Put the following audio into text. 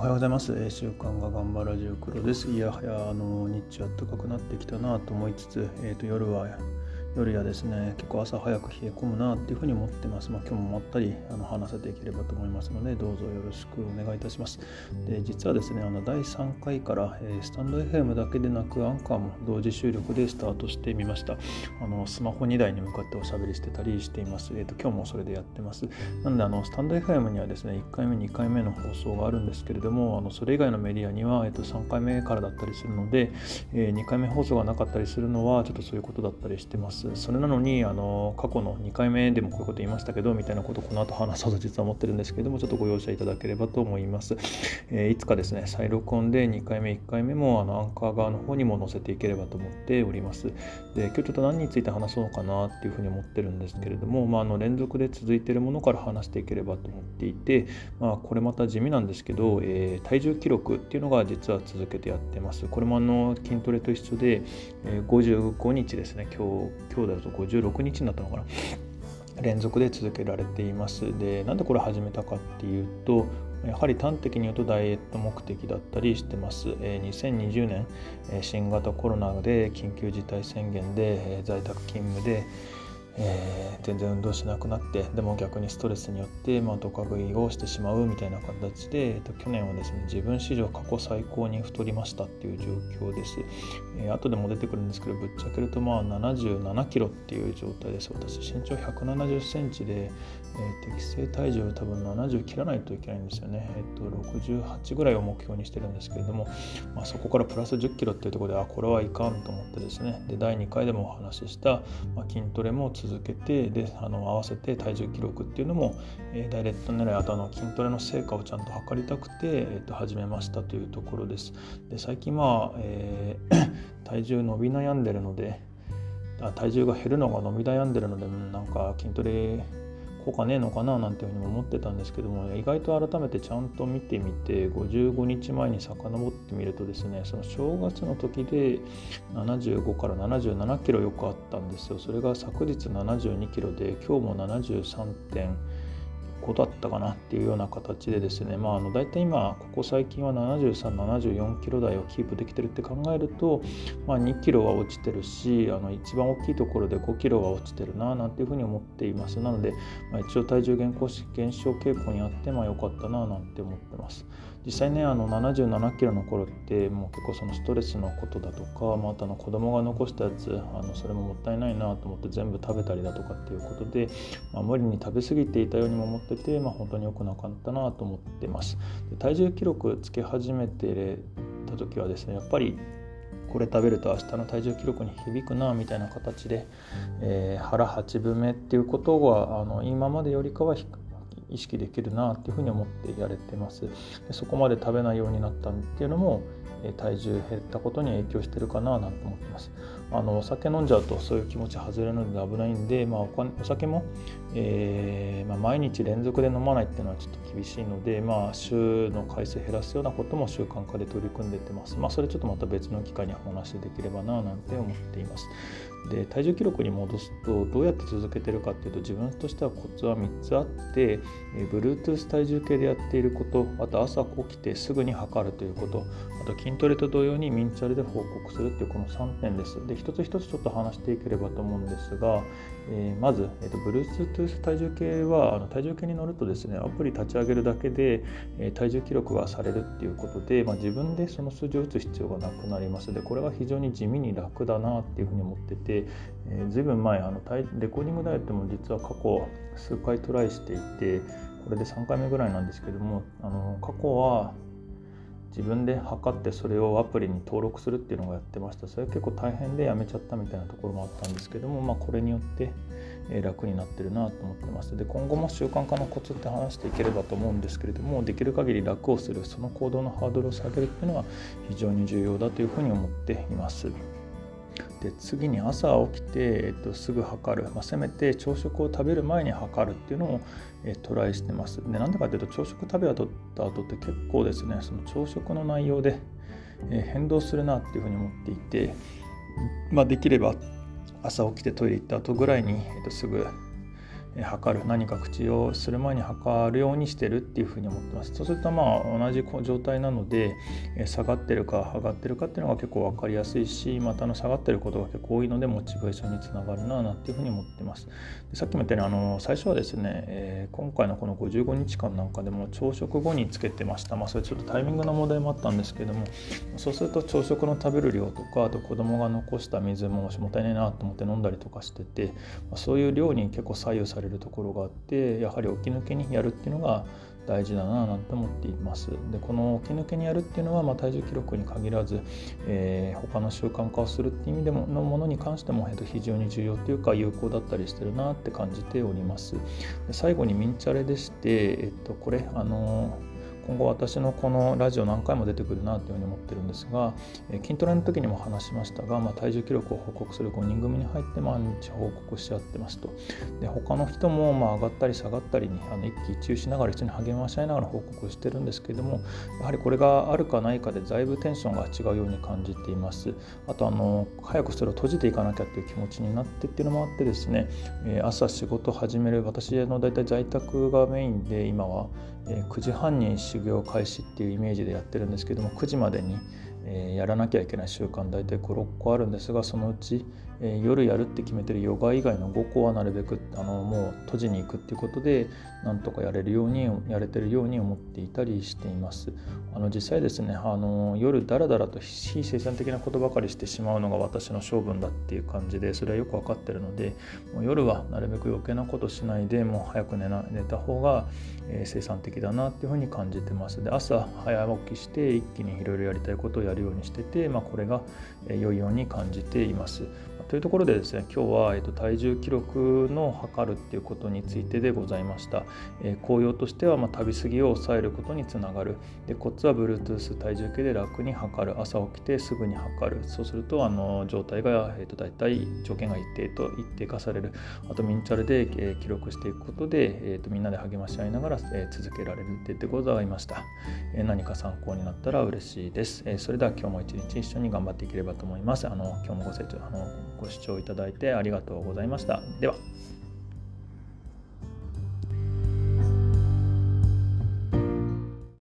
おはようございます。え週刊が頑張らじゅう黒です。いやはや、あの日中暖かくなってきたなと思いつつ、えー、と夜は夜やですね結構朝早く冷え込むなっていうふうに思ってます。まあ、今日もまったりあの話せていければと思いますのでどうぞよろしくお願いいたします。で実はですねあの第3回から、えー、スタンド FM だけでなくアンカーも同時収録でスタートしてみました。あのスマホ2台に向かっておしゃべりしてたりしています。えーと、今日もそれでやってます。なのであのスタンド FM にはですね1回目2回目の放送があるんですけれどもあのそれ以外のメディアには、えー、と3回目からだったりするので、えー、2回目放送がなかったりするのはちょっとそういうことだったりしてます。それなのにあの過去の2回目でもこういうこと言いましたけどみたいなことこの後話そうと実は思ってるんですけれどもちょっとご容赦いただければと思います、えー、いつかですね再録音で2回目1回目もあのアンカー側の方にも載せていければと思っております。で今日ちょっと何について話そうかなっていうふうに思ってるんですけれども、まあ、あの連続で続いてるものから話していければと思っていて、まあ、これまた地味なんですけど、えー、体重記録っていうのが実は続けてやってます。これもあの筋トレと一緒で、えー、55日ですね今日今日だと56日になったのかな？連続で続けられていますでなんでこれ始めたかっていうとやはり端的に言うとダイエット目的だったりしてます。2020年新型コロナで緊急事態宣言で在宅勤務でえー、全然運動しなくなってでも逆にストレスによって、まあ、ドカ食いをしてしまうみたいな形で、えー、と去年はですね自分史上過去最高に太りましたっていう状況です、えー、後でも出てくるんですけどぶっちゃけるとまあ77キロっていう状態です。私身長170センチで、えー、適正体重多分70切らないといけないんですよね。えっ、ー、と68ぐらいを目標にしてるんですけれども、まあ、そこからプラス10キロっていうところであこれはいかんと思ってですね。で第2回でもお話しした、まあ、筋トレも続けてであの合わせて体重記録っていうのも、えー、ダイレクト狙いあとあの筋トレの成果をちゃんと測りたくて、えー、と始めましたというところです。で最近まあ、えー、体重伸び悩んでるので体重が減るのが伸び悩んでるのでなんか筋トレ効果ねえのかななんていうふうに思ってたんですけども意外と改めてちゃんと見てみて55日前に遡ってみるとですねその正月の時で75から77キロよくあったんですよ。それが昨日72キロで今日も73.5 5だったかなっていうような形でですね、まあ、あの大体今ここ最近は7374キロ台をキープできてるって考えると、まあ、2キロは落ちてるしあの一番大きいところで5キロは落ちてるななんていうふうに思っています。なので、まあ、一応体重減少減少傾向にあってまあ良かったななんて思ってます。実際ねあの77キロの頃ってもう結構そのストレスのことだとか、まあたの子供が残したやつあのそれももったいないなと思って全部食べたりだとかっていうことで、まあ、無理に食べ過ぎていたようにも思ってて、まあ、本当に良くなかったなと思ってます。で体重記録つけ始めてた時はですねやっぱりこれ食べると明日の体重記録に響くなみたいな形で、えー、腹8分目っていうことはあの今までよりかは意識できるなっていうふうに思ってやれてますでそこまで食べないようになったっていうのも体重減ったことに影響してるかななんて思ってます。あのお酒飲んじゃうとそういう気持ち外れるので危ないんで、まあ、お酒も、えー、まあ、毎日連続で飲まないっていうのはちょっと厳しいので、まあ、週の回数減らすようなことも習慣化で取り組んでいってます。まあ、それちょっとまた別の機会にお話しできればななんて思っています。で体重記録に戻すとどうやって続けてるかっていうと自分としてはコツは3つあって、え Bluetooth 体重計でやっていることあと朝起きてすぐに測るということあと筋トレと同様にミンチャルで報告するっていうこの3点です。で一つ一つちょっと話していければと思うんですが、えー、まず、えーと、Bluetooth 体重計はあの体重計に乗るとですねアプリ立ち上げるだけで、えー、体重記録がされるっていうことで、まあ、自分でその数字を打つ必要がなくなりますでこれは非常に地味に楽だなっていうふうに思ってて、えー、ずいぶん前あのレコーディングダイエットも実は過去数回トライしていてこれで3回目ぐらいなんですけどもあの過去は自分で測ってそれをアプリに登録するっていうのをやってました。それは結構大変でやめちゃったみたいなところもあったんですけども、まあ、これによって楽になってるなと思ってます。で今後も習慣化のコツって話していければと思うんですけれどもできる限り楽をする。その行動のハードルを下げるっていうのは非常に重要だというふうに思っています。で次に朝起きて、えっと、すぐ測る、まあ、せめて朝食を食べる前に測るっていうのを、えトライしてます。でなんでかっていうと朝食食べた後って結構ですねその朝食の内容で、え変動するなっていうふうに思っていて、まあ、できれば朝起きてトイレ行った後ぐらいに、えっと、すぐ測る。何か口をする前に測るようにしてるっていうふうに思ってます。そうするとまあ同じ状態なので下がってるか上がってるかっていうのが結構分かりやすいしまたの下がってることが結構多いのでモチベーションにつながるななんていうふうに思ってます。さっきも言ったようにあの最初はですね、えー、今回のこの55日間なんかでも朝食後につけてました。まあそれちょっとタイミングの問題もあったんですけどもそうすると朝食の食べる量とかあと子供が残した水ももったいないなと思って飲んだりとかしてて、そういう量に結構左右されるところがあってやはり起き抜けにやるっていうのが大事だななんて思っています。でこの起き抜けにやるっていうのは、まあ、体重記録に限らず、えー、他の習慣化をするっていう意味でものものに関しても、えー、と非常に重要というか有効だったりしてるなって感じております。で最後にミンチャレでして、えっと、これあのー今後私のこのラジオ何回も出てくるなというふうに思ってるんですが、え筋トレの時にも話しましたが、まあ、体重記録を報告する5人組に入って毎日報告し合ってますと。で他の人もまあ上がったり下がったりにあの一喜一憂しながら一緒に励まし合いながら報告してるんですけどもやはりこれがあるかないかでだいぶテンションが違うように感じています。あとあの早くそれを閉じていかなきゃっていう気持ちになってっていうのもあってですね、え朝仕事始める私の大体在宅がメインで今は9時半に修行開始っていうイメージでやってるんですけども9時までにやらなきゃいけない習慣大体56個あるんですがそのうちえー、夜やるって決めてるヨガ以外の5個はなるべくあのもう閉じに行くっていうことでなんとかやれるようにやれてるように思っていたりしています。あの実際ですねあの夜だらだらと非生産的なことばかりしてしまうのが私の性分だっていう感じでそれはよく分かってるのでもう夜はなるべく余計なことしないでもう早く寝な寝た方が、えー、生産的だなっていうふうに感じてます。で朝早起きして一気にいろいろやりたいことをやるようにしてて、まあ、これが良いように感じています。というところでですね今日は、えっと、体重記録の測るっていうことについてでございました、えー、効用としては、まあ、食べ過ぎを抑えることにつながる。でコツは Bluetooth 体重計で楽に測る。朝起きてすぐに測る。そうするとあの状態が、えっと、大体条件が一定と一定化される。あとミンチャルで、えー、記録していくことで、えっと、みんなで励まし合いながら、えー、続けられるって言ってございました、えー、何か参考になったら嬉しいです、えー、それでは今日も一日一緒に頑張っていければと思います。あの今日もご清聴あのご視聴いただいてありがとうございました。では。